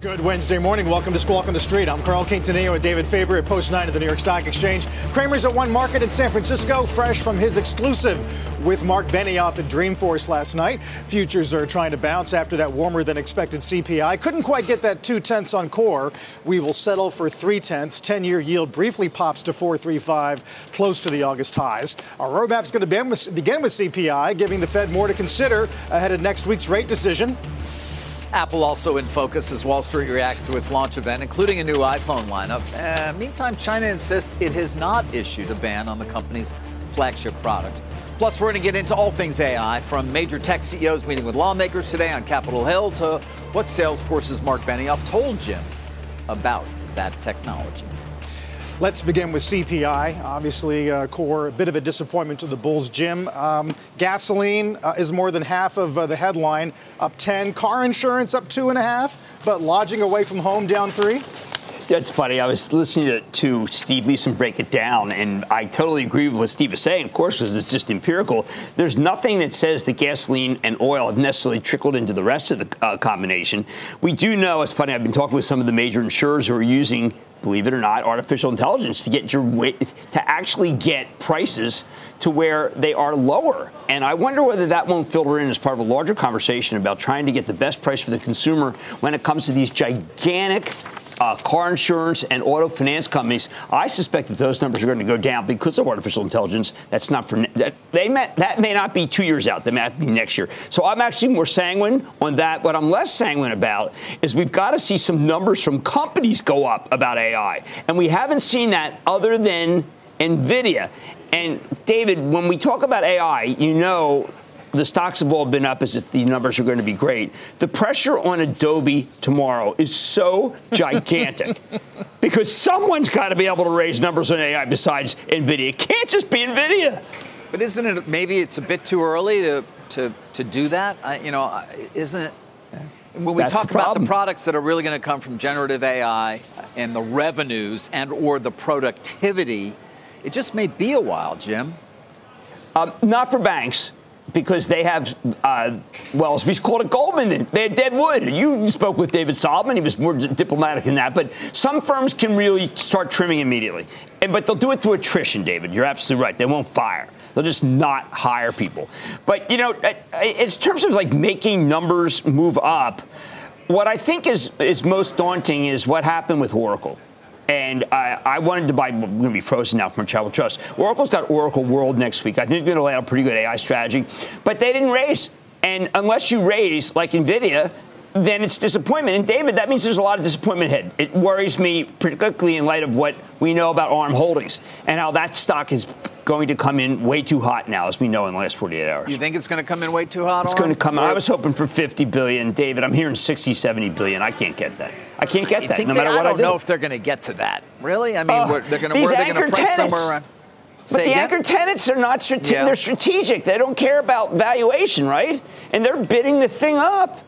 Good Wednesday morning. Welcome to Squawk on the Street. I'm Carl Quintanilla and David Faber at Post 9 at the New York Stock Exchange. Cramer's at One Market in San Francisco, fresh from his exclusive with Marc Benioff at Dreamforce last night. Futures are trying to bounce after that warmer than expected CPI. Couldn't quite get that two tenths on core. We will settle for three tenths. 10 year yield briefly pops to 435, close to the August highs. Our roadmap is going to begin with CPI, giving the Fed more to consider ahead of next week's rate decision. Apple also in focus as Wall Street reacts to its launch event, including a new iPhone lineup. Uh, meantime, China insists it has not issued a ban on the company's flagship product. Plus, we're going to get into all things AI, from major tech CEOs meeting with lawmakers today on Capitol Hill to what Salesforce's Marc Benioff told Jim about that technology. Let's begin with CPI. Obviously, uh, core, a bit of a disappointment to the Bulls. Jim, um, gasoline uh, is more than half of uh, the headline, up 10. Car insurance up two and a half, but lodging away from home down three. That's funny. I was listening to, to Steve Liesman break it down, and I totally agree with what Steve is saying, of course, because it's just empirical. There's nothing that says that gasoline and oil have necessarily trickled into the rest of the uh, combination. We do know, it's funny, I've been talking with some of the major insurers who are using believe it or not, artificial intelligence to get your to actually get prices to where they are lower. And I wonder whether that won't filter in as part of a larger conversation about trying to get the best price for the consumer when it comes to these gigantic uh, car insurance and auto finance companies, I suspect that those numbers are going to go down because of artificial intelligence. That's not for that. They may, that may not be two years out. That may be next year. So I'm actually more sanguine on that. What I'm less sanguine about is we've got to see some numbers from companies go up about AI, and we haven't seen that other than Nvidia. And David, when we talk about AI, you know the stocks have all been up as if the numbers are going to be great. The pressure on Adobe tomorrow is so gigantic because someone's got to be able to raise numbers on AI besides NVIDIA. It can't just be NVIDIA. But isn't it maybe it's a bit too early to, to, to do that? I, you know, isn't it? When we That's talk the about the products that are really going to come from generative AI and the revenues and or the productivity, it just may be a while, Jim. Um, not for banks. Because they have, uh, well, we called it Goldman. They had dead wood. You spoke with David Solomon. He was more d- diplomatic than that. But some firms can really start trimming immediately. And, but they'll do it through attrition, David. You're absolutely right. They won't fire. They'll just not hire people. But, you know, uh, in terms of like making numbers move up, what I think is, is most daunting is what happened with Oracle. And I, I wanted to buy, we're going to be frozen now from Travel Trust. Oracle's got Oracle World next week. I think they're going to lay out a pretty good AI strategy, but they didn't raise. And unless you raise, like NVIDIA, then it's disappointment. And David, that means there's a lot of disappointment ahead. It worries me, particularly in light of what we know about ARM Holdings and how that stock is going to come in way too hot now, as we know in the last 48 hours. You think it's going to come in way too hot? It's going to come. I was hoping for 50 billion, David. I'm hearing 60, 70 billion. I can't get that. I can't get that, no matter I what I, don't do. know if they're going to get to that. Really? I mean, Oh, they're going to these where they're going to price tenants. somewhere around. But the anchor tenants are not strate- Yeah. they're strategic. They don't care about valuation, right? And they're bidding the thing up.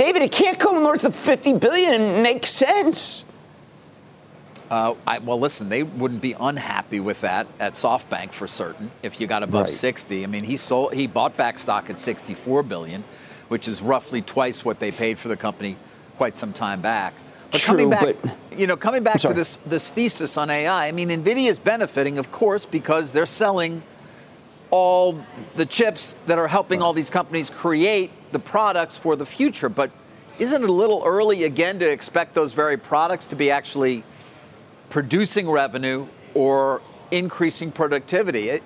David, it can't come north of 50 billion and make sense. Uh, I, well, listen, they wouldn't be unhappy with that at SoftBank for certain. If you got above Right. 60, I mean, he sold, he bought back stock at 64 billion, which is roughly twice what they paid for the company quite some time back. But coming True, back, but- you know, coming back to this this thesis on AI, I mean, Nvidia is benefiting, of course, because they're selling all the chips that are helping all these companies create the products for the future. But isn't it a little early again to expect those very products to be actually producing revenue or increasing productivity? It,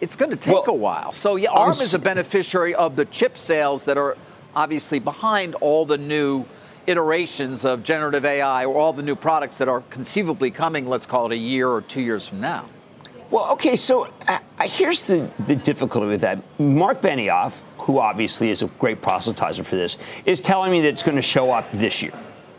it's going to take Well, a while. So yeah, ARM is a beneficiary of the chip sales that are obviously behind all the new iterations of generative AI or all the new products that are conceivably coming, let's call it a year or two years from now. Well, okay, so uh, uh, here's the, the difficulty with that. Marc Benioff who obviously is a great proselytizer for this, is telling me that it's going to show up this year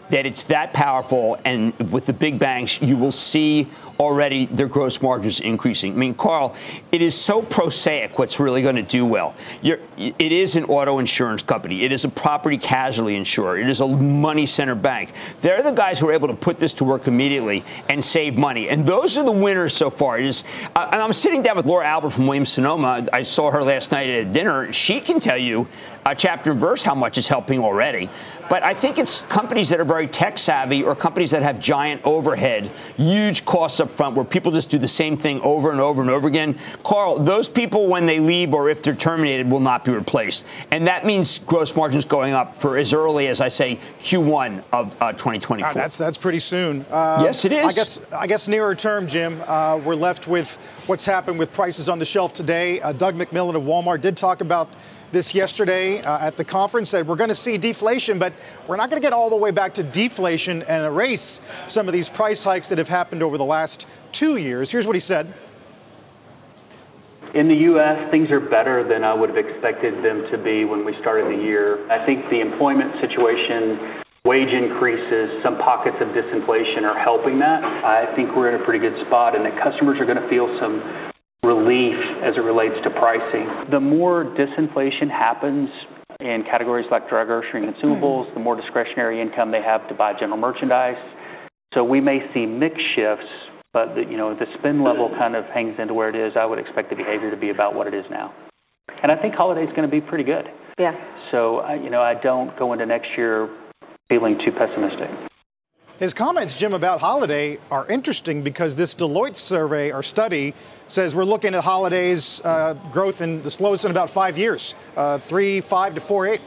that it's that powerful. And with the big banks, you will see already their gross margins increasing. I mean, Carl, it is so prosaic what's really going to do well. You're, it is an auto insurance company. It is a property casualty insurer. It is a money center bank. They're the guys who are able to put this to work immediately and save money. And those are the winners so far. It is, uh, and I'm sitting down with Laura Alber from Williams Sonoma. I saw her last night at dinner. She can tell you uh, chapter and verse how much it's helping already. But I think it's companies that are very tech savvy or companies that have giant overhead, huge costs up front where people just do the same thing over and over and over again. Carl, those people, when they leave or if they're terminated, will not be replaced. And that means gross margins going up for as early as I say Q1 of uh, 2024. Ah, that's that's pretty soon. Uh, yes, it is. I guess I guess nearer term, Jim, uh, we're left with what's happened with prices on the shelf today. Uh, Doug McMillan of Walmart did talk about this yesterday uh, at the conference that we're going to see deflation, but we're not going to get all the way back to deflation and erase some of these price hikes that have happened over the last two years. Here's what he said. In the U.S., things are better than I would have expected them to be when we started the year. I think the employment situation, wage increases, some pockets of disinflation are helping that. I think we're in a pretty good spot and that customers are going to feel some relief as it relates to pricing. The more disinflation happens in categories like dry grocery and consumables, mm-hmm. the more discretionary income they have to buy general merchandise. So we may see mix shifts, but the, you know the spend level kind of hangs into where it is. I would expect the behavior to be about what it is now, and I think holiday is going to be pretty good. Yeah. So you know I don't go into next year feeling too pessimistic. His comments, Jim, about holiday are interesting because this Deloitte survey or study says we're looking at holidays uh, growth in the slowest in about five years, uh, three, five to four, eight.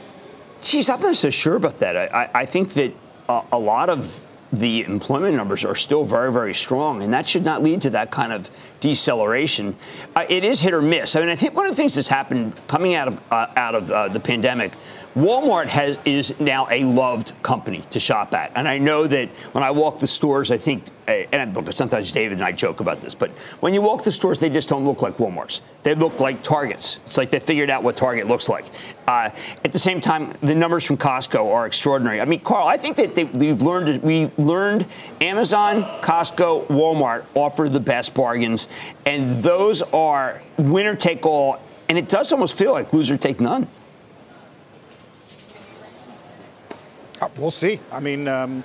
Geez, I'm not so sure about that. I, I think that uh, a lot of the employment numbers are still very, very strong, and that should not lead to that kind of deceleration. Uh, it is hit or miss. I mean, I think one of the things that's happened coming out of uh, out of uh, the pandemic Walmart has is now a loved company to shop at, and I know that when I walk the stores, I think, eh, and sometimes David and I joke about this, but when you walk the stores, they just don't look like WalMarts. They look like Targets. It's like they figured out what Target looks like. Uh, at the same time, the numbers from Costco are extraordinary. I mean, Carl, I think that they, we've learned we learned Amazon, Costco, Walmart offer the best bargains, and those are winner take all. And it does almost feel like loser take none. Uh, we'll see. I mean, um,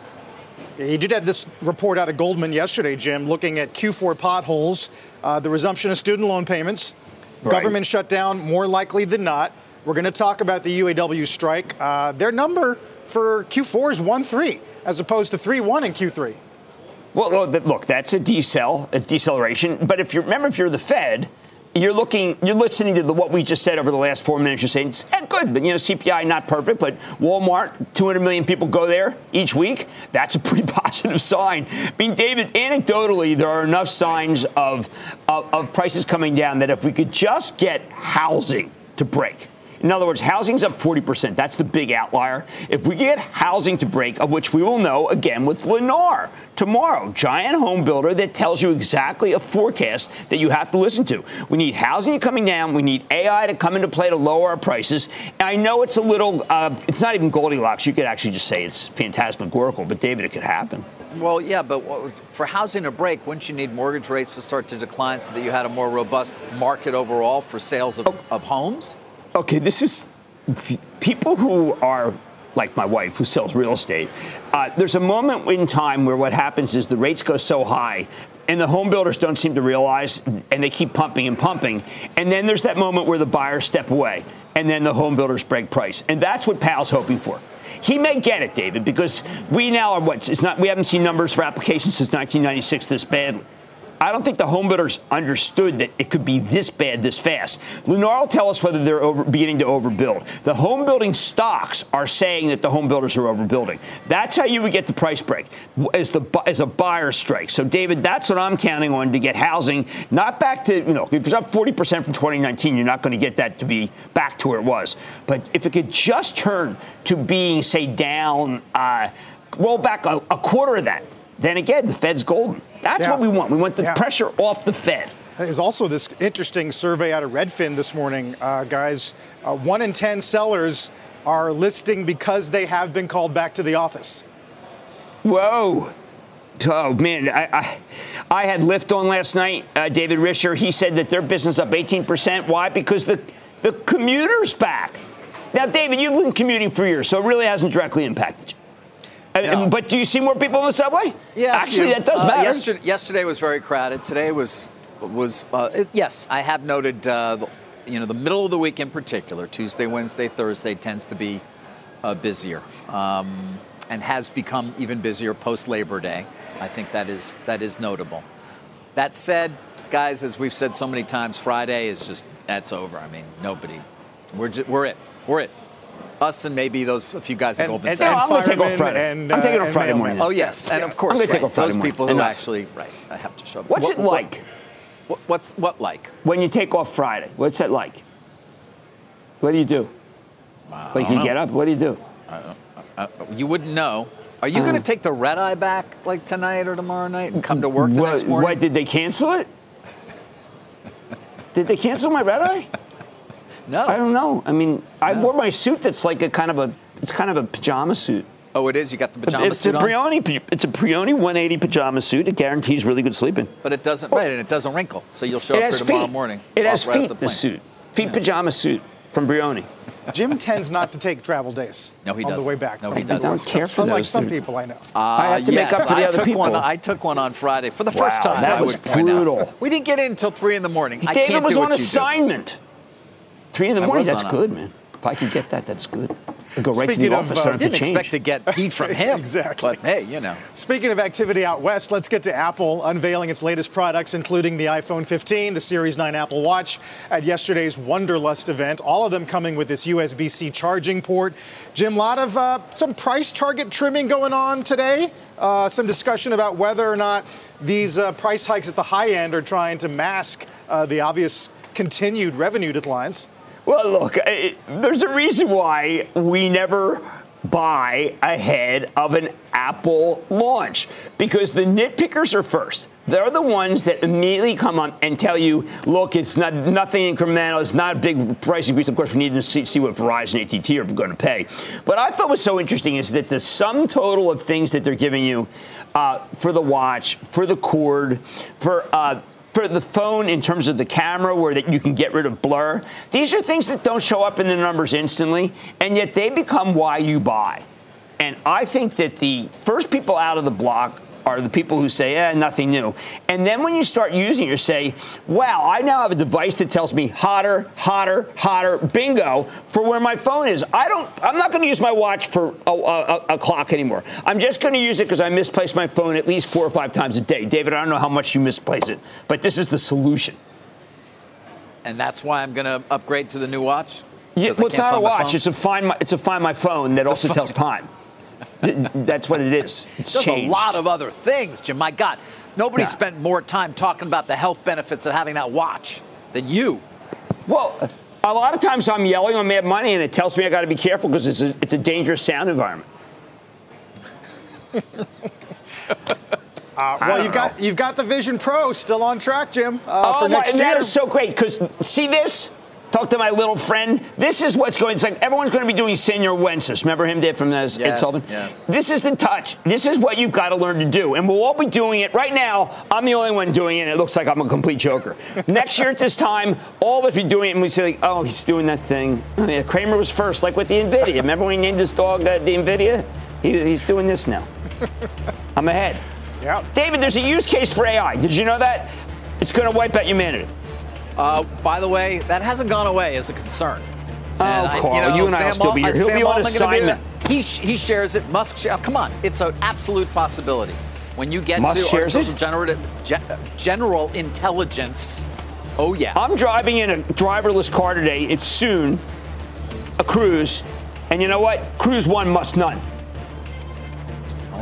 he did have this report out of Goldman yesterday, Jim, looking at Q4 potholes, uh, the resumption of student loan payments, right. government shutdown, more likely than not. We're going to talk about the UAW strike. Uh, their number for Q4 is 1 3, as opposed to 3 1 in Q3. Well, look, that's a decel, a deceleration. But if you remember, if you're the Fed, you're looking, you're listening to the, what we just said over the last four minutes. You're saying it's eh, good, but you know CPI not perfect, but Walmart, 200 million people go there each week. That's a pretty positive sign. I mean, David, anecdotally, there are enough signs of, of, of prices coming down that if we could just get housing to break, in other words, housing's up 40%. That's the big outlier. If we get housing to break, of which we will know again with Lennar tomorrow, giant home builder that tells you exactly a forecast that you have to listen to. We need housing coming down. We need AI to come into play to lower our prices. And I know it's a little, uh, it's not even Goldilocks. You could actually just say it's phantasmagorical, but David, it could happen. Well, yeah, but for housing to break, wouldn't you need mortgage rates to start to decline so that you had a more robust market overall for sales of, of homes? Okay, this is people who are like my wife who sells real estate. Uh, there's a moment in time where what happens is the rates go so high and the home builders don't seem to realize and they keep pumping and pumping. And then there's that moment where the buyers step away and then the home builders break price. And that's what Powell's hoping for. He may get it david because we now are what it's not we haven't seen numbers for applications since 1996 this badly I don't think the homebuilders understood that it could be this bad this fast. Lennar will tell us whether they're over, beginning to overbuild. The home building stocks are saying that the home builders are overbuilding. That's how you would get the price break as the as a buyer strike. So David, that's what I'm counting on to get housing not back to you know if it's up 40 percent from 2019, you're not going to get that to be back to where it was. But if it could just turn to being say down, uh, roll back a, a quarter of that then again, the Fed's golden. That's yeah. what we want. We want the yeah. pressure off the Fed. There's also this interesting survey out of Redfin this morning, uh, guys. Uh, one in 10 sellers are listing because they have been called back to the office. Whoa. Oh man, I, I, I had Lyft on last night. Uh, David Risher, he said that their business up 18%. Why? Because the the commuter's back. Now, David, you've been commuting for years, so it really hasn't directly impacted you. No. But do you see more people in the subway? Yeah, actually, that does uh, matter. Yesterday, yesterday, was very crowded. Today was was uh, it, yes. I have noted, uh, the, you know, the middle of the week in particular, Tuesday, Wednesday, Thursday tends to be uh, busier, um, and has become even busier post Labor Day. I think that is that is notable. That said, guys, as we've said so many times, Friday is just that's over. I mean, nobody. We're just, we're it. We're it. Us and maybe those a few guys at Goldman Sachs. No, I'm going to take off Friday. And, uh, I'm taking off Friday morning. Oh yes, and of course, I'm right, take off Friday those people morning. who Enough. actually right I have to show up. What's what, it like? What, what's what like? When you take off Friday, what's it like? What do you do? Uh, like you know. get up. What do you do? Uh, uh, you wouldn't know. Are you going to take the red eye back like tonight or tomorrow night and come to work the what, next morning? What did they cancel it? did they cancel my red eye? No. I don't know. I mean, I No. wore my suit that's like a kind of a it's kind of a pajama suit. Oh, it is. You got the pajama it's suit a on, Brioni. It's a Brioni 180 pajama suit. It guarantees really good sleeping. but it doesn't. Right, and it doesn't wrinkle, so you'll show It up has here tomorrow feet. morning. It has right feet. the The, suit, feet pajama suit from Brioni. Jim tends not to take travel days No, he does. on the way back. No, from he doesn't. I don't care Coast, for Unlike those. some people I know. Uh, I have to make up for the I other took people. One, I took one on Friday for the Wow, first time. that I was would point out. brutal. We didn't get in until three in the morning. I David can't was do on what you do. Three in the I morning. That's on a- good, man. If I can get that, that's good. I go right to the of, office. uh, don't Didn't to expect to get heat from him. Exactly. But hey, you know. Speaking of activity out west, let's get to Apple unveiling its latest products, including the iPhone 15, the Series 9 Apple Watch at yesterday's Wonderlust event. All of them coming with this USB-C charging port. Jim, a lot of uh, some price target trimming going on today. Uh, some discussion about whether or not these uh, price hikes at the high end are trying to mask uh, the obvious continued revenue declines. Well, look, I, there's a reason why we never buy ahead of an Apple launch because the nitpickers are first. They're the ones that immediately come on and tell you, look, it's not nothing incremental. It's not a big price increase. Of course, we need to see, see what Verizon ATT are going to pay. But I thought was so interesting is that the sum total of things that they're giving you uh, for the watch, for the cord, for uh, for the phone in terms of the camera where that you can get rid of blur. These are things that don't show up in the numbers instantly, and yet they become why you buy. And I think that the first people out of the block are the people who say, eh, nothing new. And then when you start using it, you say, wow, I now have a device that tells me hotter, hotter, hotter, bingo, for where my phone is. I don't, I'm not going to use my watch for a, a, a clock anymore. I'm just going to use it because I misplace my phone at least four or five times a day. David, I don't know how much you misplace it, but this is the solution. And that's why I'm going to upgrade to the new watch. Yeah, well, it's can't a watch. It's a find my, it's a find my phone that also phone. tells time. Th- That's what it is. It's There's changed. a lot of other things, Jim. My God, nobody Yeah. spent more time talking about the health benefits of having that watch than you. Well, a lot of times I'm yelling on Mad Money, and it tells me I got to be careful because it's a, it's a dangerous sound environment. Uh, well, you've got you've got the Vision Pro still on track, Jim, uh, oh, for next and year. that is so great because see this. Talk to my little friend. This is what's going. It's like everyone's going to be doing Senor Wences. Remember him, Dave, from the Ed Sullivan. yes. This is the touch. This is what you've got to learn to do, and we'll all be doing it right now. I'm the only one doing it. and It looks like I'm a complete joker. Next year at this time, all of us be doing it, and we say, like, "Oh, he's doing that thing." Oh, yeah, Cramer was first, like with the Nvidia. Remember when he named his dog uh, the Nvidia? He, he's doing this now. I'm ahead. yeah. David, there's a use case for AI. Did you know that? It's going to wipe out humanity. Uh, by the way, that hasn't gone away as a concern. Oh, And I- Carl, you and I will Sam still be Al- here. He'll Sam be on Altman assignment. there. He, sh- he shares it. Musk shares. Come on, it's an absolute possibility. When you get Musk to shares artificial generative, ge- general intelligence, oh yeah. I'm driving in a driverless car today. It's soon a cruise. And you know what? Cruise one must none.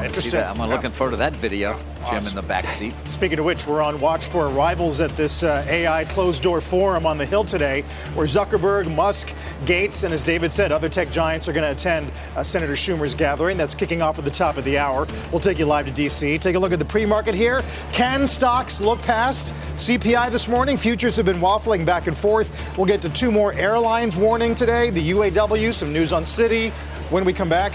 Interesting. I'm looking forward to that video. Jim awesome. in the back seat. Speaking of which, we're on watch for arrivals at this uh, AI closed door forum on the Hill today, where Zuckerberg, Musk, Gates, and as David said, other tech giants are going to attend uh, Senator Schumer's gathering. That's kicking off at the top of the hour. We'll take you live to D.C. Take a look at the pre market here. Can stocks look past CPI this morning? Futures have been waffling back and forth. We'll get to two more airlines warning today the UAW, some news on Citi. When we come back,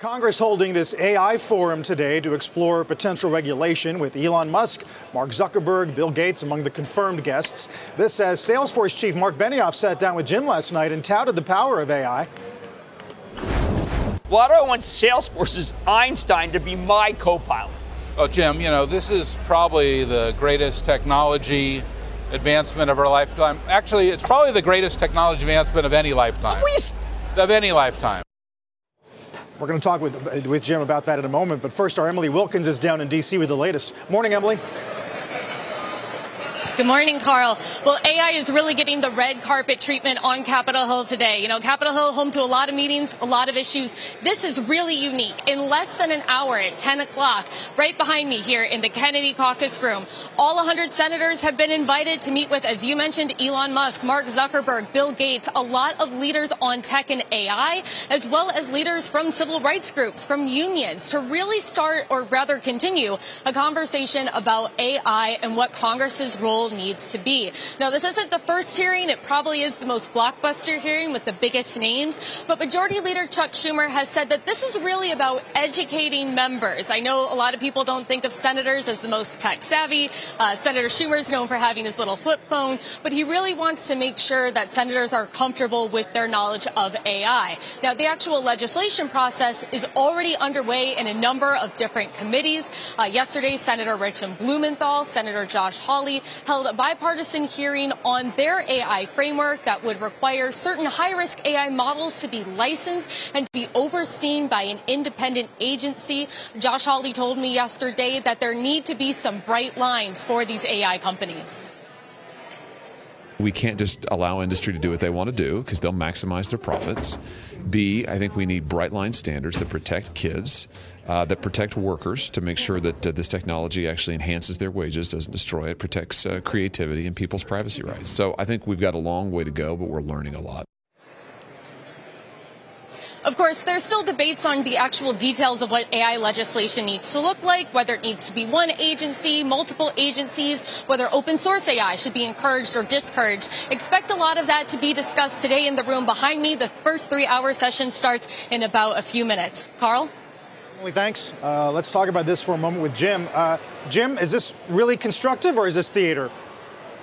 Congress holding this AI forum today to explore potential regulation with Elon Musk, Mark Zuckerberg, Bill Gates among the confirmed guests. This as Salesforce chief Marc Benioff sat down with Jim last night and touted the power of AI. Why do I want Salesforce's Einstein to be my co-pilot? Oh, Jim, you know, this is probably the greatest technology advancement of our lifetime. Actually, it's probably the greatest technology advancement of any lifetime. Of any lifetime. We're going to talk with, with Jim about that in a moment. But first, our Emily Wilkins is down in D.C. with the latest. Morning, Emily. Good morning, Carl. Well, AI is really getting the red carpet treatment on Capitol Hill today. You know, Capitol Hill home to a lot of meetings, a lot of issues. This is really unique. In less than an hour at 10 o'clock, right behind me here in the Kennedy caucus room, all 100 senators have been invited to meet with, as you mentioned, Elon Musk, Mark Zuckerberg, Bill Gates, a lot of leaders on tech and AI, as well as leaders from civil rights groups, from unions, to really start, or rather continue, a conversation about AI and what Congress's role needs to be. Now, this isn't the first hearing. It probably is the most blockbuster hearing with the biggest names. But Majority Leader Chuck Schumer has said that this is really about educating members. I know a lot of people don't think of senators as the most tech savvy. Uh, Senator Schumer is known for having his little flip phone, but he really wants to make sure that senators are comfortable with their knowledge of AI. Now, the actual legislation process is already underway in a number of different committees. Uh, yesterday, Senator Richard Blumenthal, Senator Josh Hawley held a bipartisan hearing on their AI framework that would require certain high risk AI models to be licensed and to be overseen by an independent agency. Josh Hawley told me yesterday that there need to be some bright lines for these AI companies. We can't just allow industry to do what they want to do because they'll maximize their profits. B, I think we need bright line standards that protect kids uh, that protect workers to make sure that uh, this technology actually enhances their wages, doesn't destroy it, protects uh, creativity and people's privacy rights. So I think we've got a long way to go, but we're learning a lot. Of course, there's still debates on the actual details of what AI legislation needs to look like, whether it needs to be one agency, multiple agencies, whether open source AI should be encouraged or discouraged. Expect a lot of that to be discussed today in the room behind me. The first three hour session starts in about a few minutes. Carl? Thanks. Uh, let's talk about this for a moment with Jim. Uh, Jim, is this really constructive or is this theater?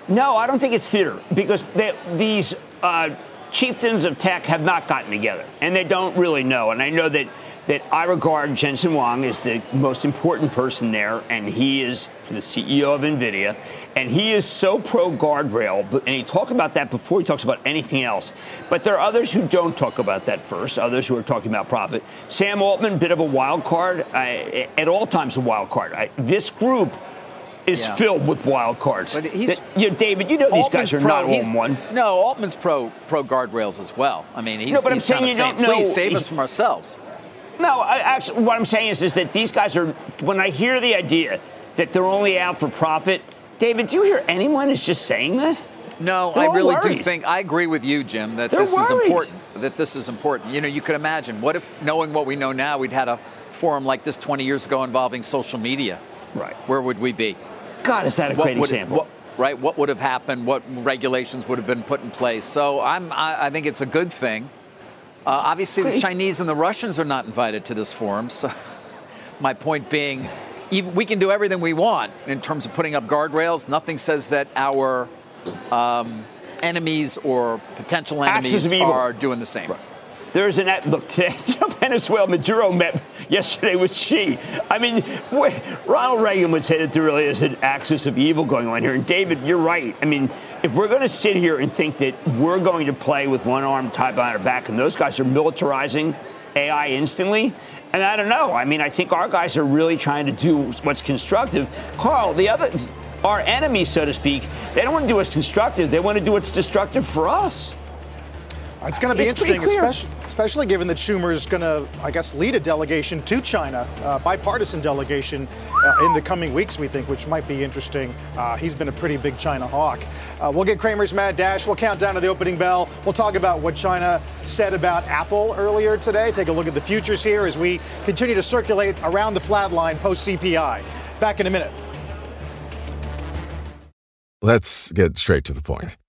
No, I don't think it's theater because they, these uh, chieftains of tech have not gotten together and they don't really know. And I know that that I regard Jensen Huang as the most important person there, and he is the CEO of NVIDIA, and he is so pro guardrail, and he talked about that before he talks about anything else. But there are others who don't talk about that first, others who are talking about profit. Sam Altman, bit of a wild card, uh, at all times a wild card. I, this group is yeah. filled with wild cards. But he's, you know, David, you know these Altman's guys are pro, not all one. No, Altman's pro pro guardrails as well. I mean, he's, no, but he's I'm saying you don't know. Please save us from ourselves. No, I, actually, what I'm saying is, is that these guys are. When I hear the idea that they're only out for profit, David, do you hear anyone is just saying that? No, They're I really worried. do think I agree with you, Jim, that They're this is important. That this is important. You know, you could imagine what if, knowing what we know now, we'd had a forum like this 20 years ago involving social media. Right. Where would we be? God, is that a What great would- example? what- right. What would have happened? What regulations would have been put in place? So I'm. I, I think it's a good thing. Uh, obviously, the Chinese and the Russians are not invited to this forum. So my point being, even, we can do everything we want in terms of putting up guardrails. Nothing says that our um, enemies or potential enemies are doing the same. There's an look today. Venezuela Maduro met yesterday with Xi. I mean, Ronald Reagan would say that there really is an axis of evil going on here. And David, you're right. I mean, if we're going to sit here and think that we're going to play with one arm tied behind our back, and those guys are militarizing AI instantly, and I don't know. I mean, I think our guys are really trying to do what's constructive. Carl, the other. Our enemies, so to speak, they don't want to do what's constructive. They want to do what's destructive for us. It's going to be It's interesting, especially, especially given that Schumer is going to, I guess, lead a delegation to China, uh, bipartisan delegation uh, in the coming weeks, we think, which might be interesting. Uh, he's been a pretty big China hawk. Uh, we'll get Cramer's Mad Dash. We'll count down to the opening bell. We'll talk about what China said about Apple earlier today. Take a look at the futures here as we continue to circulate around the flat line post CPI. Back in a minute. Let's get straight to the point.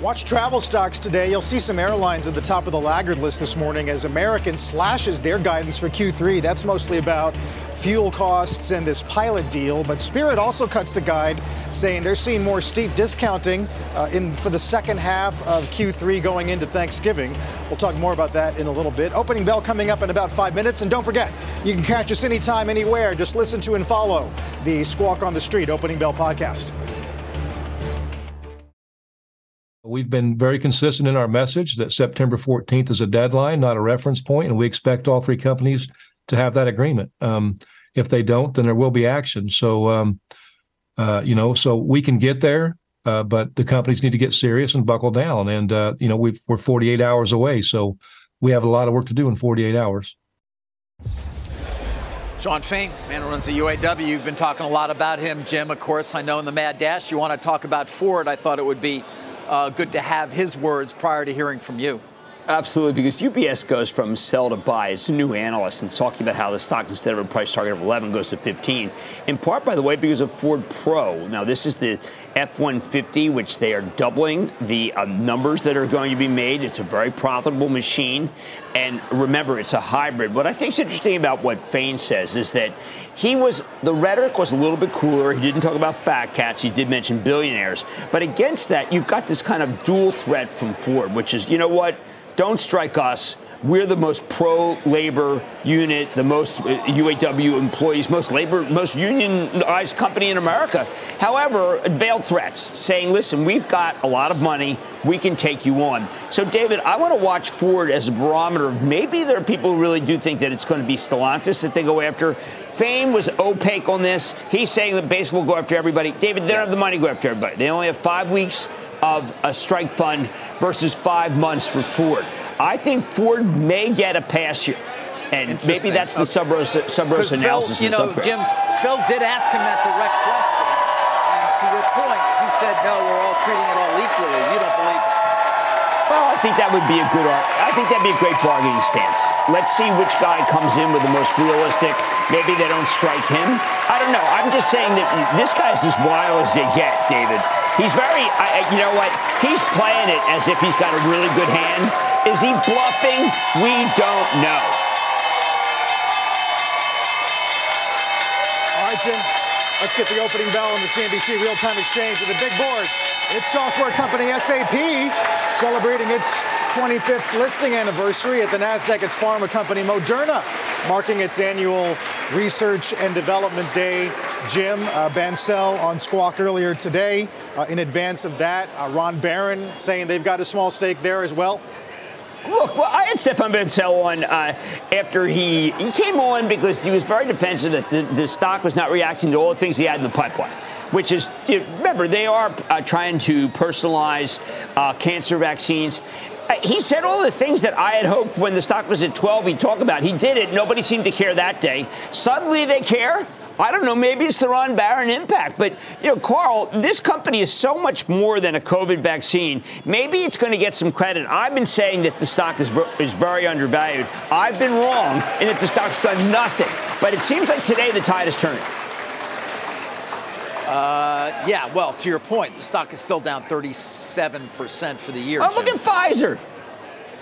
Watch travel stocks today. You'll see some airlines at the top of the laggard list this morning as American slashes their guidance for Q3. That's mostly about fuel costs and this pilot deal. But Spirit also cuts the guide, saying they're seeing more steep discounting uh, in for the second half of Q3 going into Thanksgiving. We'll talk more about that in a little bit. Opening bell coming up in about five minutes. And don't forget, you can catch us anytime, anywhere. Just listen to and follow the Squawk on the Street Opening Bell podcast. We've been very consistent in our message that September 14th is a deadline, not a reference point, and we expect all three companies to have that agreement. Um, if they don't, then there will be action. So, um, uh, you know, so we can get there, uh, but the companies need to get serious and buckle down. And uh, you know, we we're 48 hours away, so we have a lot of work to do in 48 hours. Shawn Fain, man who runs the UAW. You've been talking a lot about him, Jim. Of course, I know in the Mad Dash you want to talk about Ford. I thought it would be uh, good to have his words prior to hearing from you. Absolutely, because UBS goes from sell to buy. It's a new analyst and talking about how the stock, instead of a price target of 11, goes to 15. In part, by the way, because of Ford Pro. Now, this is the F 150, which they are doubling the uh, numbers that are going to be made. It's a very profitable machine. And remember, it's a hybrid. What I think is interesting about what Fain says is that he was, the rhetoric was a little bit cooler. He didn't talk about fat cats. He did mention billionaires. But against that, you've got this kind of dual threat from Ford, which is, you know what? Don't strike us. We're the most pro-labor unit, the most uh, UAW employees, most labor, most unionized company in America. However, veiled threats saying, "Listen, we've got a lot of money. We can take you on." So, David, I want to watch Ford as a barometer. Maybe there are people who really do think that it's going to be Stellantis that they go after. Fain was opaque on this. He's saying that basically will go after everybody. David, they don't have the money to go after everybody. They only have five weeks of a strike fund versus five months for Ford. I think Ford may get a pass here. And maybe that's the Subros, Subros 'Cause analysis. Phil, you know. Jim, Phil did ask him that direct question. And to your point, he said, no, we're all treating it all equally. You don't believe that. Well, I think that would be a good. I think that'd be a great bargaining stance. Let's see which guy comes in with the most realistic. Maybe they don't strike him. I don't know. I'm just saying that this guy's as wild as they get, David. He's very, I, you know what? He's playing it as if he's got a really good hand. Is he bluffing? We don't know. All right, Jim. Let's get the opening bell on the CNBC real-time exchange with the big board. It's software company SAP celebrating its 25th listing anniversary at the NASDAQ. It's pharma company Moderna marking its annual research and development day. Jim uh, Bancel on Squawk earlier today. Uh, in advance of that, uh, Ron Baron saying they've got a small stake there as well. Look, well, I had Stefan Bancel on uh, after he he came on because he was very defensive that the, the, stock was not reacting to all the things he had in the pipeline. Which is, remember, they are uh, trying to personalize uh, cancer vaccines. Uh, he said all the things that I had hoped when the stock was at 12 he'd talk about. He did it. Nobody seemed to care that day. Suddenly they care. I don't know, maybe it's the Ron Baron impact. But, you know, Carl, this company is so much more than a COVID vaccine. Maybe it's going to get some credit. I've been saying that the stock is, is very undervalued. I've been wrong in that the stock's done nothing. But it seems like today the tide is turning. Uh, yeah, well, to your point, the stock is still down 37% for the year. Oh, look at Pfizer.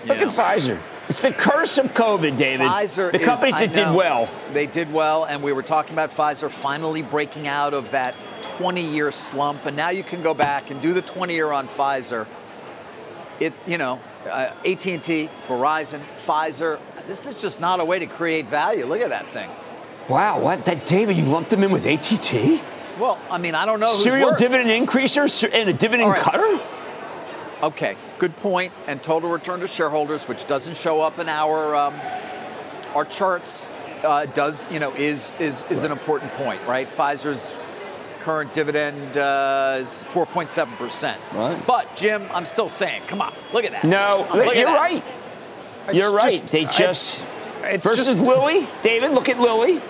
Look yeah. at Pfizer. It's the curse of COVID, David. Pfizer the companies is, that did well. They did well, and we were talking about Pfizer finally breaking out of that 20-year slump, and now you can go back and do the 20-year on Pfizer. It, you know, uh, AT&T, Verizon, Pfizer. This is just not a way to create value. Look at that thing. Wow, what? That David, you lumped them in with AT&T? Well, I mean, I don't know. Serial dividend increaser and a dividend right. cutter? Okay, good point. And total return to shareholders, which doesn't show up in our um, our charts, uh, does you know is is is right. an important point, right? Pfizer's current dividend uh, is 4.7 percent. Right. But Jim, I'm still saying, come on, look at that. No, look you're that. right. It's you're right. Just, they just it's, it's versus just, Lilly. David, look at Lilly.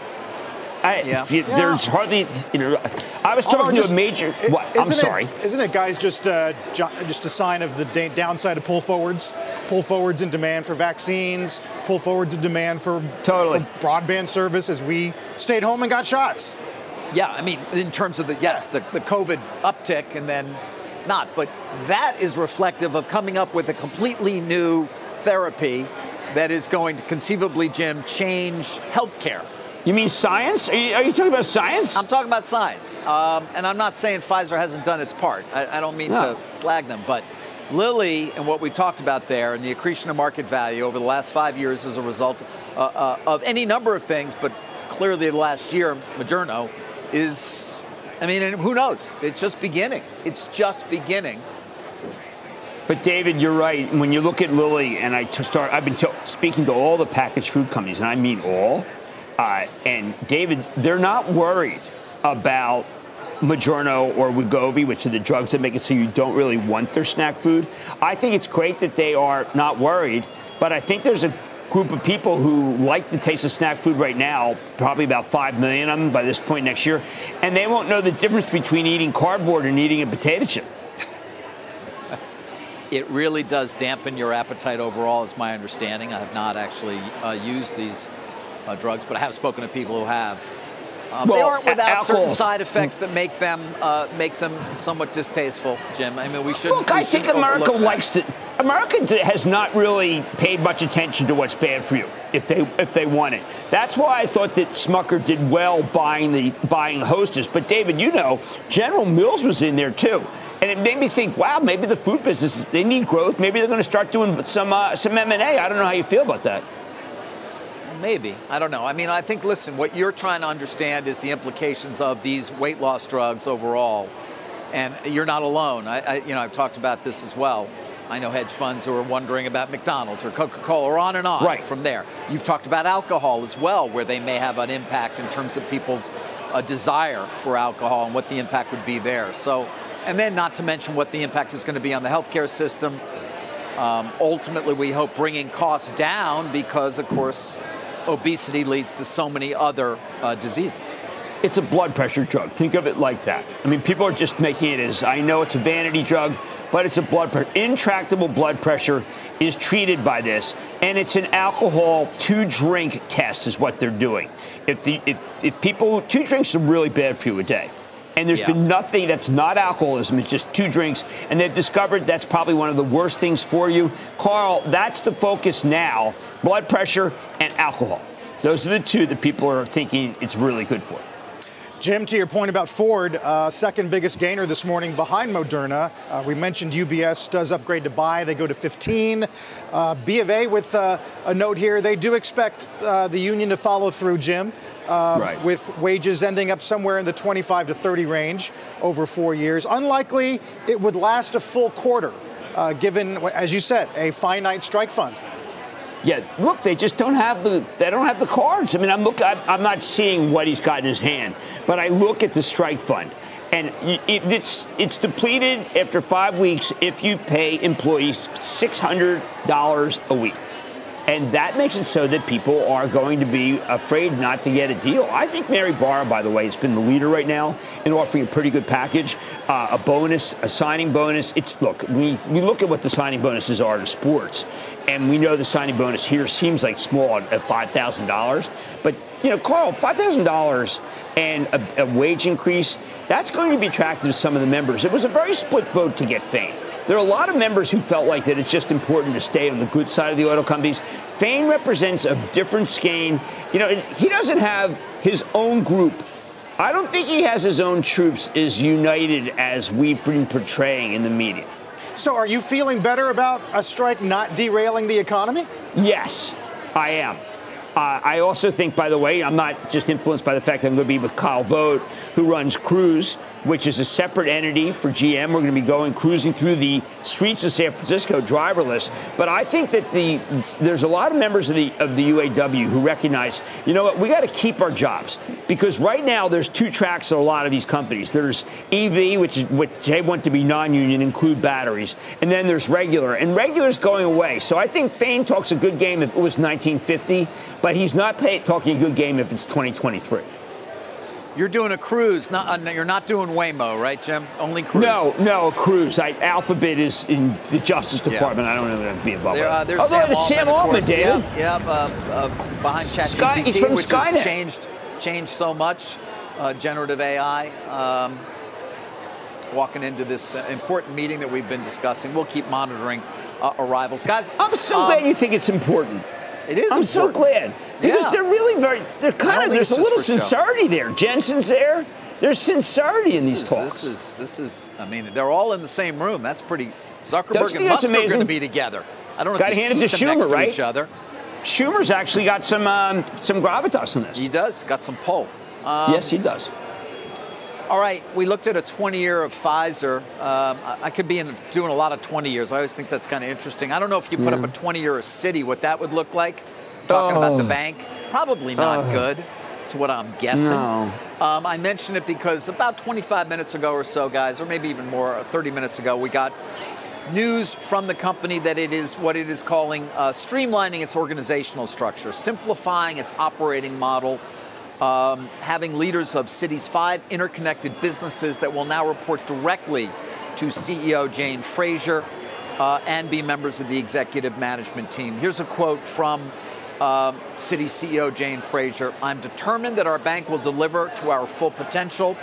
I, yeah. You, yeah. There's hardly, you know, I was talking just, to a major. It, what? I'm sorry. It, isn't it, guys, just uh, just a sign of the da- downside of pull forwards? Pull forwards in demand for vaccines, pull forwards in demand for, totally. for broadband service as we stayed home and got shots. Yeah, I mean, in terms of the, yes, the, the COVID uptick and then not. But that is reflective of coming up with a completely new therapy that is going to conceivably, Jim, change healthcare you mean science? Are you, are you, talking about science? I'm talking about science. Um, and I'm not saying Pfizer hasn't done its part. I, I don't mean no. to slag them, but Lilly and what we talked about there and the accretion of market value over the last five years as a result uh, uh, of any number of things, but clearly the last year, Moderna is, I mean, who knows? It's just beginning. It's just beginning. But David, you're right. When you look at Lilly, and I start, I've been t- speaking to all the packaged food companies, and I mean all uh, and David, they're not worried about Mounjaro or Wegovy, which are the drugs that make it so you don't really want their snack food. I think it's great that they are not worried, but I think there's a group of people who like the taste of snack food right now, probably about 5 million of them by this point next year, and they won't know the difference between eating cardboard and eating a potato chip. It really does dampen your appetite overall, is my understanding. I have not actually uh, used these uh, drugs, but I have spoken to people who have. Um, well, they aren't without certain side effects that make them uh, make them somewhat distasteful, Jim. I mean, we should. Look, we I think America likes to. America has not really paid much attention to what's bad for you if they if they want it. That's why I thought that Smucker did well buying the buying Hostess. But David, you know, General Mills was in there too. And it made me think, wow, maybe the food business, they need growth. Maybe they're going to start doing some uh, some M&A. I don't know how you feel about that. Maybe. I don't know. I mean, I think, listen, what you're trying to understand is the implications of these weight loss drugs overall. And you're not alone. I, I you know, I've talked about this as well. I know hedge funds who are wondering about McDonald's or Coca Cola or on and on right. from there. You've talked about alcohol as well, where they may have an impact in terms of people's uh, desire for alcohol and what the impact would be there. So, and then not to mention what the impact is going to be on the healthcare system. Um, ultimately, we hope bringing costs down because, of course, obesity leads to so many other uh, diseases. It's a blood pressure drug. Think of it like that. I mean, people are just making it as I know it's a vanity drug, but it's a blood pressure. Intractable blood pressure is treated by this, and it's an alcohol two drink test, is what they're doing. If the if, if people two drinks are really bad for you a day. And there's Yeah. been nothing that's not alcoholism. It's just two drinks. And they've discovered that's probably one of the worst things for you. Carl, that's the focus now blood pressure and alcohol. Those are the two that people are thinking it's really good for. Jim, to your point about Ford, uh, second biggest gainer this morning behind Moderna. Uh, we mentioned UBS does upgrade to buy. They go to 15. Uh, B of A with uh, a note here. They do expect uh, the union to follow through, Jim, uh, Right. with wages ending up somewhere in the 25 to 30 range over four years. Unlikely it would last a full quarter, uh, given, as you said, a finite strike fund. Yeah, look, they just don't have the they don't have the cards. I mean, I'm look, I'm, not seeing what he's got in his hand, but I look at the strike fund, and it, it's it's depleted after five weeks if you pay employees six hundred dollars a week. And that makes it so that people are going to be afraid not to get a deal. I think Mary Barra, by the way, has been the leader right now in offering a pretty good package, uh, a bonus, a signing bonus. It's look, we, we look at what the signing bonuses are in sports, and we know the signing bonus here seems like small at five thousand dollars. But you know, Carl, five thousand dollars and a, a wage increase, that's going to be attractive to some of the members. It was a very split vote to get Fain. There are a lot of members who felt like that it's just important to stay on the good side of the oil companies. Fain represents a different skein. You know, he doesn't have his own group. I don't think he has his own troops as united as we've been portraying in the media. So, are you feeling better about a strike not derailing the economy? Yes, I am. Uh, I also think, by the way, I'm not just influenced by the fact that I'm going to be with Kyle Vogt, who runs Cruise, which is a separate entity for GM. We're going to be going cruising through the streets of San Francisco driverless. But I think that the there's a lot of members of the of the UAW who recognize, you know what, we got to keep our jobs because right now there's two tracks at a lot of these companies. There's EV, which is what they want to be non-union, include batteries, and then there's regular, and regular's going away. So I think Fain talks a good game if it was 1950, but he's not play, talking a good game if it's 2023. You're doing a cruise. Not, uh, you're not doing Waymo, right, Jim? Only cruise. No, no, a Cruise. I, Alphabet is in the Justice Yeah. Department. I don't know if be involved. There, uh, there's. Although Sam there's Sam Altman, of Altman, course. David. Yeah, yeah uh, uh, behind ChatGPT, Sky- he's from which Skynet. has changed, changed so much. Uh, generative AI. Um, walking into this uh, important meeting that we've been discussing. We'll keep monitoring uh, arrivals, guys. I'm so um, glad you think it's important. It is. I'm so glad because Yeah. they're really very. They're kind of. There's a little for show. sincerity there. Jensen's there. There's sincerity in This these is, talks. this is this is. I mean, they're all in the same room. That's pretty. Don't Zuckerberg and Musk are going to be together. I don't know Gotta if you hand it seat to Schumer, to right? each other. Schumer's actually got some um, some gravitas in this. He does. Got some pull. Um, yes, he does. All right, we looked at a 20 year of Pfizer. Um, I could be in, doing a lot of 20 years. I always think that's kind of interesting. I don't know if you put Yeah. up a 20 year of Citi, what that would look like. Talking about the Oh. bank, probably not Oh. good. That's what I'm guessing. No. Um, I mentioned it because about 25 minutes ago or so, guys, or maybe even more, uh, 30 minutes ago, we got news from the company that it is what it is calling uh, streamlining its organizational structure, simplifying its operating model, um, having leaders of Citi's five interconnected businesses that will now report directly to CEO Jane Fraser uh, and be members of the executive management team. Here's a quote from um, Citi CEO Jane Fraser I'm determined that our bank will deliver to our full potential,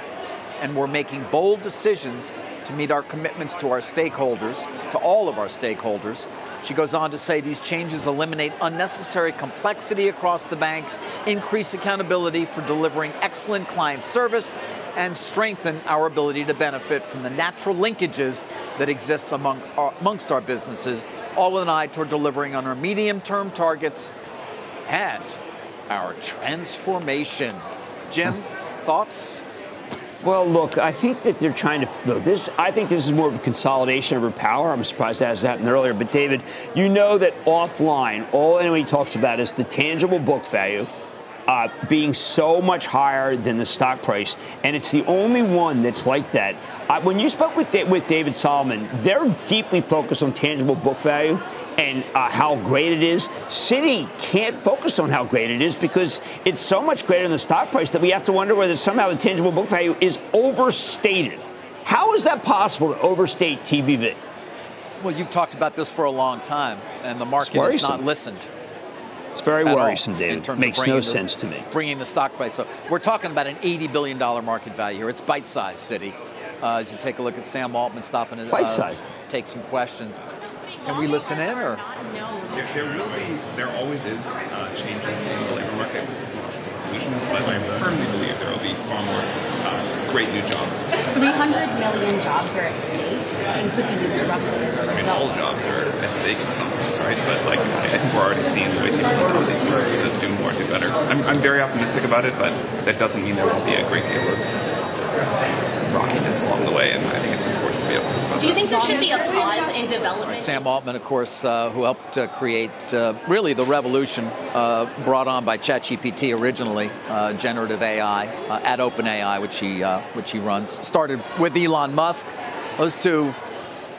and we're making bold decisions to meet our commitments to our stakeholders, to all of our stakeholders. She goes on to say these changes eliminate unnecessary complexity across the bank, increase accountability for delivering excellent client service, and strengthen our ability to benefit from the natural linkages that exist among our, amongst our businesses, all with an eye toward delivering on our medium term targets and our transformation. Jim, thoughts? Well, look, I think that they're trying to. Look, this. I think this is more of a consolidation of her power. I'm surprised that hasn't happened earlier. But David, you know that offline, all anybody talks about is the tangible book value. Uh, being so much higher than the stock price, and it's the only one that's like that. Uh, when you spoke with with David Solomon, they're deeply focused on tangible book value and uh, how great it is. Citi can't focus on how great it is because it's so much greater than the stock price that we have to wonder whether somehow the tangible book value is overstated. How is that possible to overstate TBV? Well, you've talked about this for a long time, and the market has not listened. It's very worrisome, in David. terms of Makes no the- sense to me. Bringing the stock price up. We're talking about an $80 billion market value here. It's bite-sized Citi. Uh, as you take a look at Sam Altman stopping to uh, take some questions. Can we listen in or? There, there will be, there always is uh, changes in the labor market with technological revolutions, but I firmly believe there will be far more uh, great new jobs. 300 million jobs are at stake and could be disrupted as a I mean, all jobs are at stake in some sense, right? But like, I think we're already seeing the way people look at these things to do more, do better. I'm, I'm very optimistic about it, but that doesn't mean there won't be a great deal of rockiness along the way, and I think it's important to be upfront about Do you think there should be a pause in development? Sam Altman, of course, uh, who helped uh, create uh, really the revolution uh, brought on by ChatGPT originally, uh, generative AI uh, at OpenAI, which he uh, which he runs. Started with Elon Musk. Those two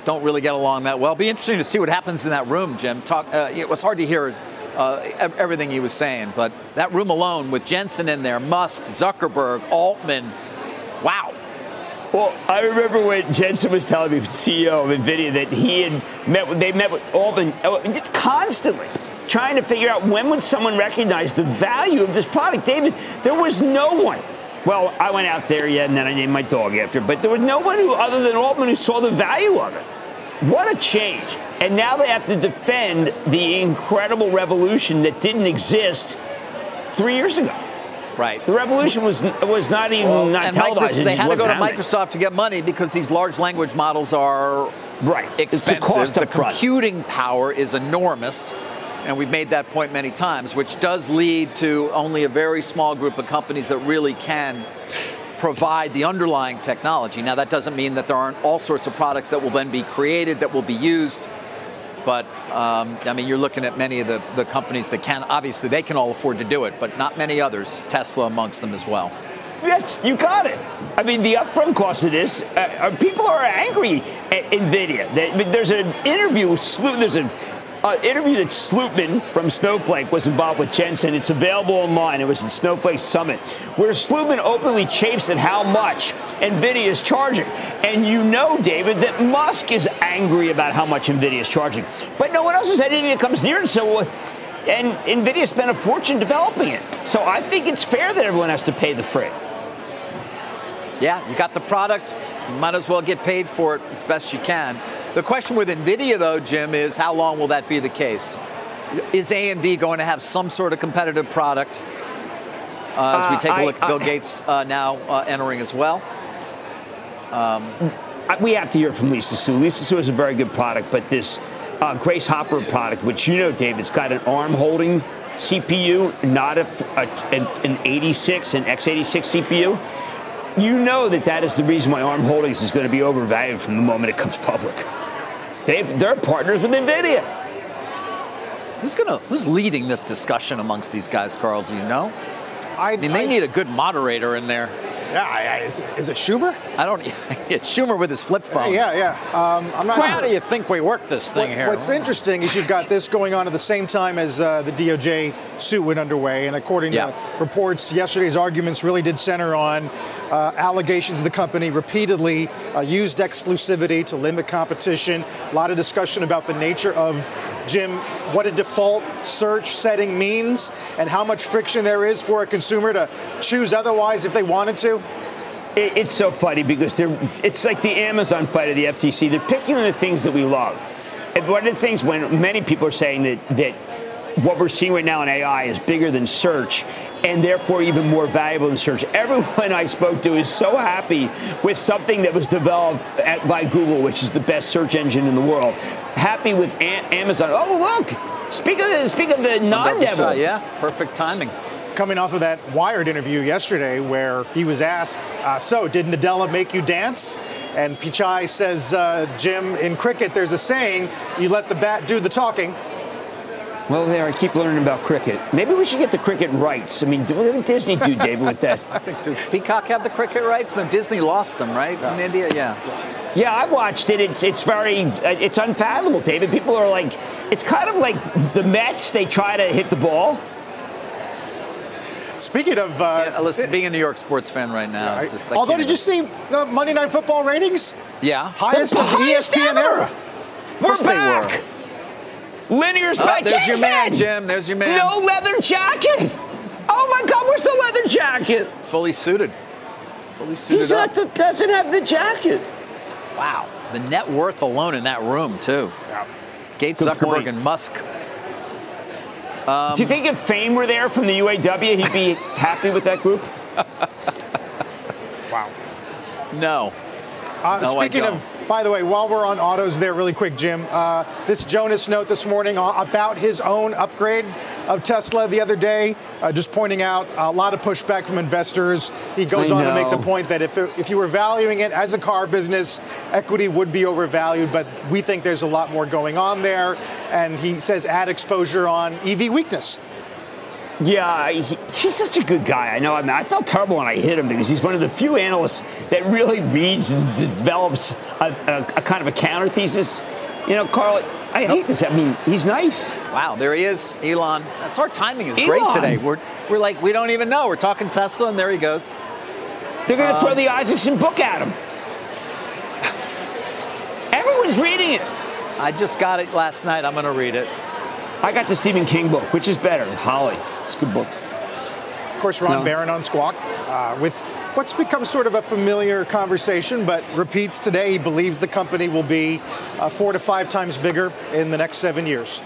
don't really get along that well. Be interesting to see what happens in that room, Jim. Talk. Uh, it was hard to hear. Uh, everything he was saying, but that room alone with Jensen in there, Musk, Zuckerberg, Altman, wow. Well, I remember when Jensen was telling me, CEO of NVIDIA, that he had met with, they met with Altman just constantly trying to figure out when would someone recognize the value of this product. David, there was no one. Well, I went out there, yet, and then I named my dog after, but there was no one who, other than Altman, who saw the value of it. What a change. And now they have to defend the incredible revolution that didn't exist three years ago. Right. The revolution was was not even Well, not televised. Microsoft- It they had to go to. Microsoft to get money because these large language models are right. expensive. It's the cost the up front. computing power is enormous. And we've made that point many times, which does lead to only a very small group of companies that really can provide the underlying technology. Now, that doesn't mean that there aren't all sorts of products that will then be created, that will be used. But um, I mean, you're looking at many of the, the companies that can, obviously, they can all afford to do it, but not many others, Tesla amongst them as well. Yes, you got it. I mean, the upfront cost of this, uh, uh, people are angry at NVIDIA. There's an interview, there's there's an interview that Slootman from Snowflake was involved with Jensen. It's available online. It was at Snowflake Summit, where Slootman openly chafes at how much NVIDIA is charging. And you know, David, that Musk is angry about how much NVIDIA is charging. But no one else has said anything that comes near it. So, uh, and NVIDIA spent a fortune developing it. So I think it's fair that everyone has to pay the freight. Yeah, you got the product. You might as well get paid for it as best you can. The question with NVIDIA, though, Jim, is how long will that be the case? Is AMD going to have some sort of competitive product uh, as we Uh, take a look at Bill Gates uh, now uh, entering as well? I- we have to hear from Lisa Su. Lisa Su is a very good product, but this uh, Grace Hopper product, which you know, Dave, it's got an ARM holding CPU, not a, a- an, an 86, an x86 CPU. You know that that is the reason why ARM Holdings is going to be overvalued from the moment it comes public. They've, they're partners with NVIDIA. Who's gonna Who's leading this discussion amongst these guys, Carl? Do you know? I, mean, they need a good moderator in there. Yeah, I, I, is, is it Schumer? I don't. It's Schumer with his flip phone. Yeah, yeah. Um, I'm not How sure. do you think we work this thing What- here? What's interesting is you've got this going on at the same time as uh, the DOJ suit went underway, and according Yeah. to reports, yesterday's arguments really did center on uh, allegations of the company repeatedly uh, used exclusivity to limit competition. A lot of discussion about the nature of Jim, what a default search setting means, and how much friction there is for a consumer to choose otherwise if they wanted to. It's so funny because they're, it's like the Amazon fight of the FTC. They're picking on the things that we love. And one of the things when many people are saying that, that what we're seeing right now in AI is bigger than search and therefore even more valuable than search. Everyone I spoke to is so happy with something that was developed at, by Google, which is the best search engine in the world. Happy with A- Amazon. Oh, look, speak of the, speak of the non-devil. Uh, yeah, perfect timing. Coming off of that Wired interview yesterday, where he was asked, uh, "So, did Nadella make you dance?" And Pichai says, uh, "Jim, in cricket, there's a saying: you let the bat do the talking." Well, there, I keep learning about cricket. Maybe we should get the cricket rights. I mean, what did Disney do, David, with that? I think does Peacock have the cricket rights? No, Disney lost them, right? In India, yeah. Yeah, I watched it. It's it's very uh, it's unfathomable, David. People are like, it's kind of like the Mets. They try to hit the ball. Speaking of, uh, Yeah, listen, being a New York sports fan right now, it's just, although, can't did you see the Monday Night Football ratings? Yeah. Highest The of the ESPN ever. era. We're course they back. Linear's Oh, by there's your man, Jim. There's your man. No leather jacket. Oh my God, where's the leather jacket? Fully suited. Fully suited He's up. not the doesn't have the jacket. Wow. The net worth alone in that room, too. Gates, Good Zuckerberg, point. and Musk. Do you think if Fain were there from the UAW, he'd be happy with that group? wow. No. Uh, No, I speaking don't. of, by the way, while we're on autos there, really quick, Jim, uh, this Jonas note this morning about his own upgrade of Tesla the other day, uh, just pointing out a lot of pushback from investors. He goes I on to make the point that if, it, if you were valuing it as a car business, equity would be overvalued, but we think there's a lot more going on there. And he says add exposure on EV weakness. Yeah, he, he's such a good guy. I know. I mean, I felt terrible when I hit him because he's one of the few analysts that really reads and develops a, a, a kind of a counter thesis. You know, Carl, I hate this. I mean, he's nice. Wow, there he is, Elon. That's our timing is great today. We're, we're like, we don't even know. We're talking Tesla, and there he goes. They're going to Um, throw the Isaacson book at him. Everyone's reading it. I just got it last night. I'm going to read it. I got the Stephen King book, which is better. Holly. It's a good book. Of course, Ron No. Baron on Squawk uh, with what's become sort of a familiar conversation, but repeats today he believes the company will be uh, four to five times bigger in the next seven years.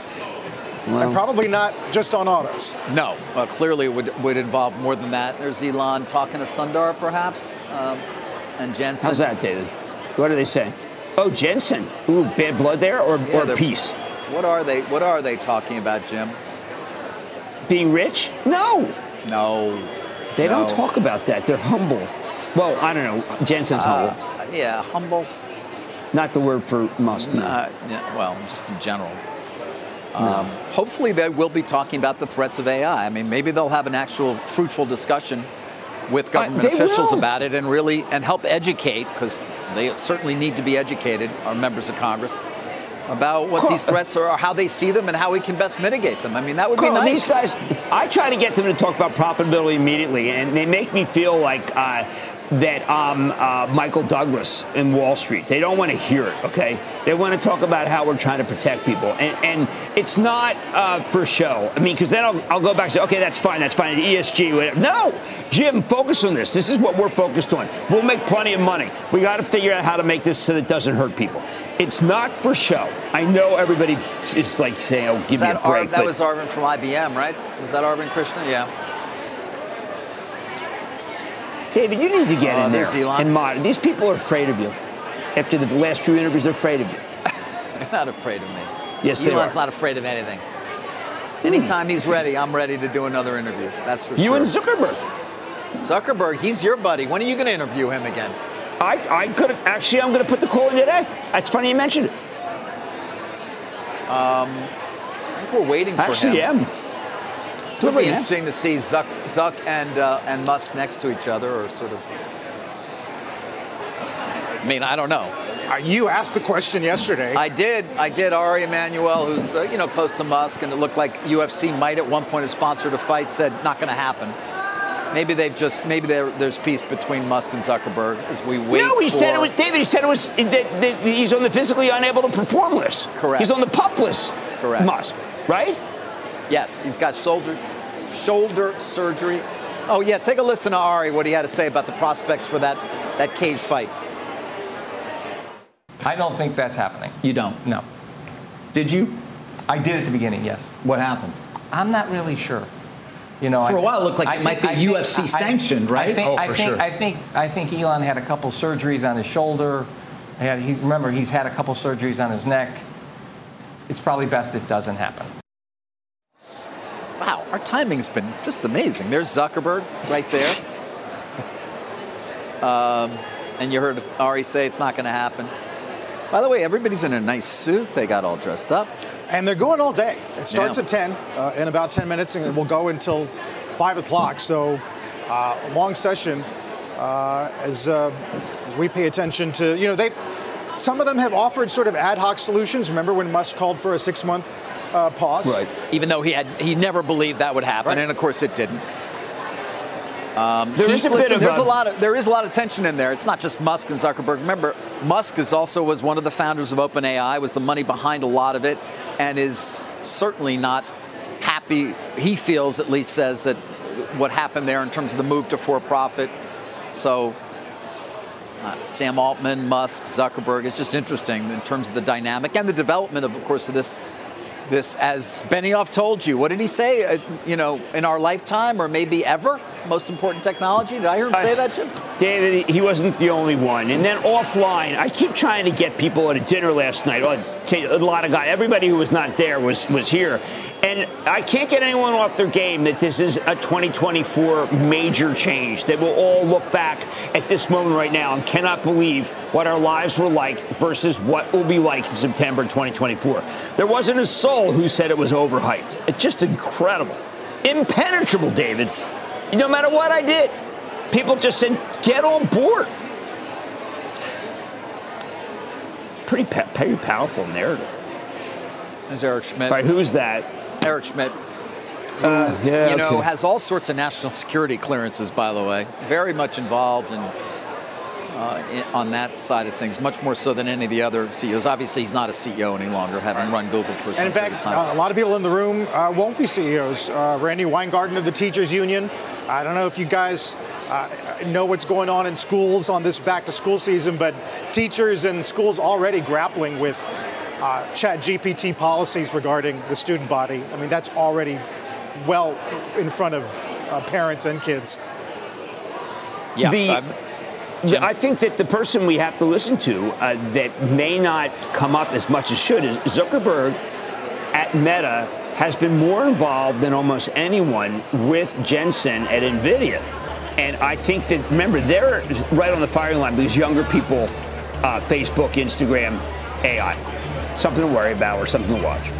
And probably not just on autos. No, uh, clearly it would, would involve more than that. There's Elon talking to Sundar, perhaps, um, and Jensen. How's that, David? What do they say? Oh, Jensen. Ooh, bad blood there or, Yeah, or peace? What are they? What are they talking about, Jim? Being rich? No. No. They No. don't talk about that. They're humble. Well, I don't know. Jensen's Uh, humble. yeah, humble. Not the word for Musk. No. Uh, yeah, well, just in general. Um, hopefully, they will be talking about the threats of AI. I mean, maybe they'll have an actual fruitful discussion with government they officials will. about it and really and help educate because they certainly need to be educated. Our members of Congress about what these threats are, or how they see them, and how we can best mitigate them. I mean, that would Carl, be nice. these guys, I try to get them to talk about profitability immediately, and they make me feel like uh, that um, uh, Michael Douglas in Wall Street. They don't want to hear it, okay? They want to talk about how we're trying to protect people. And, and it's not uh, for show. I mean, because then I'll, I'll go back and say, okay, that's fine, that's fine, The ESG, whatever. No, Jim, focus on this. This is what we're focused on. We'll make plenty of money. We got to figure out how to make this so that it doesn't hurt people. It's not for show. I know everybody is like saying, oh, give me a break. Ar- that was Arvind from IBM, right? Was that Arvind Krishna? Yeah. David, you need to get Oh, in there and monitor. These people are afraid of you. After the last few interviews, they're afraid of you. They're not afraid of me. Yes, they Elon's are. not afraid of anything. Anytime he's ready, I'm ready to do another interview. That's for You sure. You and Zuckerberg. Zuckerberg, he's your buddy. When are you going to interview him again? I, I could have actually. I'm going to put the call in today. That's funny you mentioned it. Um, I think we're waiting for Actually, him. am. It Do it would be now. interesting to see Zuck, Zuck and uh, and Musk next to each other, or sort of. I mean, I don't know. Uh, you asked the question yesterday. I did. I did. Ari Emanuel, who's uh, you know close to Musk, and it looked like UFC might at one point have sponsored a fight. Said not going to happen. Maybe they've just maybe there's peace between Musk and Zuckerberg as we wait. no, he for, said it was David. He said it was that, that he's on the physically unable to perform list. Correct. He's on the pup list. Correct. Musk, right? Yes, he's got shoulder shoulder surgery. Oh yeah, take a listen to Ari what he had to say about the prospects for that that cage fight. I don't think that's happening. You don't? No. Did you? I did at the beginning, yes. What happened? I'm not really sure. You know, For I a thi- while, it looked like I it might be I think- UFC I- sanctioned, right? I think, Oh, I for think, sure. I think, I think Elon had a couple surgeries on his shoulder. He had, he, remember, he's had a couple surgeries on his neck. It's probably best it doesn't happen. Wow, our timing's been just amazing. There's Zuckerberg right there. um, and you heard Ari say it's not going to happen. By the way, everybody's in a nice suit. They got all dressed up. And they're going all day. It starts Yeah. at 10 uh, in about 10 minutes, and it will go until 5 o'clock. So, uh, long session uh, as, uh, as we pay attention to, you know, they, some of them have offered sort of ad hoc solutions. Remember when Musk called for a six month uh, pause? Even though he had he never believed that would happen, Right. and of course it didn't. Um, there he, is a listen, bit of there's a, a lot of there is a lot of tension in there. It's not just Musk and Zuckerberg. Remember, Musk is also was one of the founders of OpenAI, was the money behind a lot of it, and is certainly not happy. He feels, at least, says that what happened there in terms of the move to for-profit. So. Uh, Sam Altman, Musk, Zuckerberg. It's just interesting in terms of the dynamic and the development of, of course, of this this, as Benioff told you, what did he say? Uh, you know, in our lifetime or maybe ever, most important technology. Did I hear him say that, Jim? David, he wasn't the only one. And then offline, I keep trying to get people at a dinner last night. A lot of guys, everybody who was not there was was here, and I can't get anyone off their game that this is a 2024 major change. That we'll all look back at this moment right now and cannot believe what our lives were like versus what will be like in September 2024. There wasn't a soul who said it was overhyped. It's just incredible, impenetrable, David. No matter what I did, people just said, "Get on board." Pretty pretty powerful narrative. Is Eric Schmidt? Right, who's that? Eric Schmidt. Who, uh, yeah, you know, okay. has all sorts of national security clearances, by the way. Very much involved in, uh, on that side of things, much more so than any of the other CEOs. Obviously, he's not a CEO any longer, having run Google for some And in fact, uh, a lot of people in the room uh, won't be CEOs. Uh, Randi Weingarten of the Teachers Union. I don't know if you guys uh, know what's going on in schools on this back to school season, but teachers and schools already grappling with uh, chat GPT policies regarding the student body. I mean, that's already well in front of uh, parents and kids. Yeah. The, the, I think that the person we have to listen to uh, that may not come up as much as should is Zuckerberg at Meta has been more involved than almost anyone with Jensen at NVIDIA. And I think that, remember, they're right on the firing line because younger people, uh, Facebook, Instagram, AI. Something to worry about or something to watch.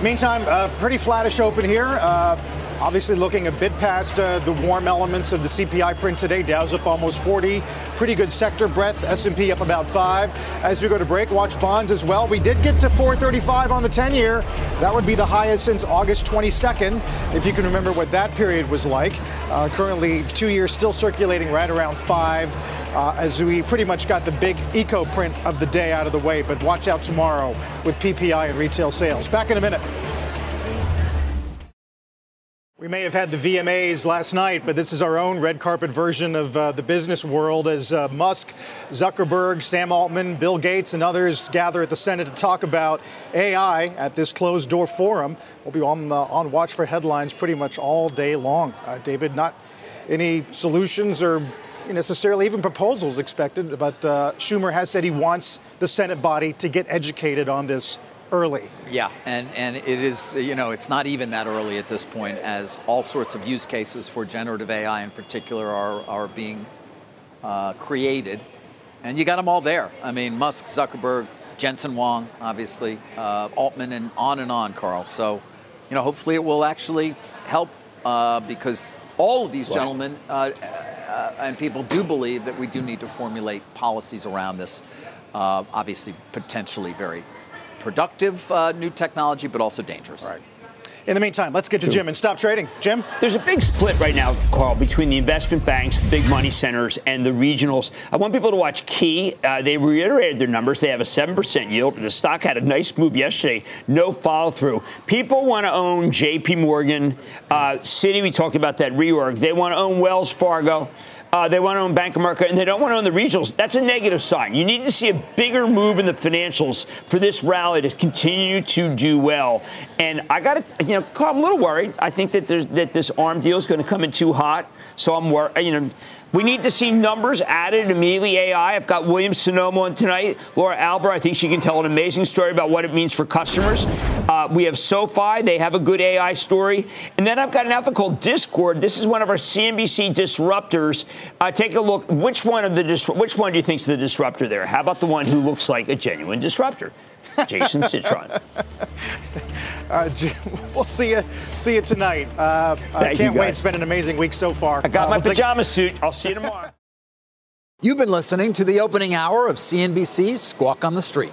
Meantime, uh, pretty flattish open here. Uh, obviously, looking a bit past uh, the warm elements of the CPI print today. Dow's up almost 40. Pretty good sector breadth. S&P up about five. As we go to break, watch bonds as well. We did get to 435 on the 10-year. That would be the highest since August 22nd, if you can remember what that period was like. Uh, currently, two years still circulating right around five. Uh, as we pretty much got the big eco print of the day out of the way. But watch out tomorrow with PPI and retail sales. Back in a minute. We may have had the VMAs last night, but this is our own red carpet version of uh, the business world as uh, Musk, Zuckerberg, Sam Altman, Bill Gates, and others gather at the Senate to talk about AI at this closed door forum. We'll be on, uh, on watch for headlines pretty much all day long. Uh, David, not any solutions or necessarily even proposals expected, but uh, Schumer has said he wants the Senate body to get educated on this early. Yeah, and, and it is, you know, it's not even that early at this point, as all sorts of use cases for generative AI in particular are, are being uh, created. And you got them all there. I mean, Musk, Zuckerberg, Jensen Huang, obviously, uh, Altman, and on and on, Carl. So, you know, hopefully it will actually help uh, because all of these gentlemen uh, uh, and people do believe that we do need to formulate policies around this. Uh, obviously, potentially very productive uh, new technology, but also dangerous. Right. In the meantime, let's get to Jim and stop trading. Jim? There's a big split right now, Carl, between the investment banks, the big money centers, and the regionals. I want people to watch Key. Uh, they reiterated their numbers. They have a 7% yield. The stock had a nice move yesterday. No follow through. People want to own JP Morgan. Uh, Citi, we talked about that reorg. They want to own Wells Fargo. Uh, they want to own Bank of America, and they don't want to own the regionals. That's a negative sign. You need to see a bigger move in the financials for this rally to continue to do well. And I got to, you know, I'm a little worried. I think that that this arm deal is going to come in too hot. So I'm worried. You know. We need to see numbers added immediately. AI. I've got Williams-Sonoma on tonight. Laura Alber. I think she can tell an amazing story about what it means for customers. Uh, we have SoFi. They have a good AI story. And then I've got an outfit called Discord. This is one of our CNBC disruptors. Uh, take a look. Which one of the dis- which one do you think is the disruptor there? How about the one who looks like a genuine disruptor? Jason Citron. Uh, we'll see you see you tonight. Uh, I can't wait. It's been an amazing week so far. I got uh, my we'll pajama take- suit. I'll see you tomorrow. You've been listening to the opening hour of CNBC's Squawk on the Street.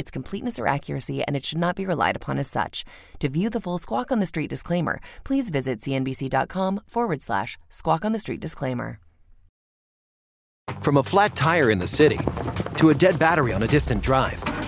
its completeness or accuracy, and it should not be relied upon as such. To view the full Squawk on the Street disclaimer, please visit cnbc.com forward slash squawk on the street disclaimer. From a flat tire in the city to a dead battery on a distant drive,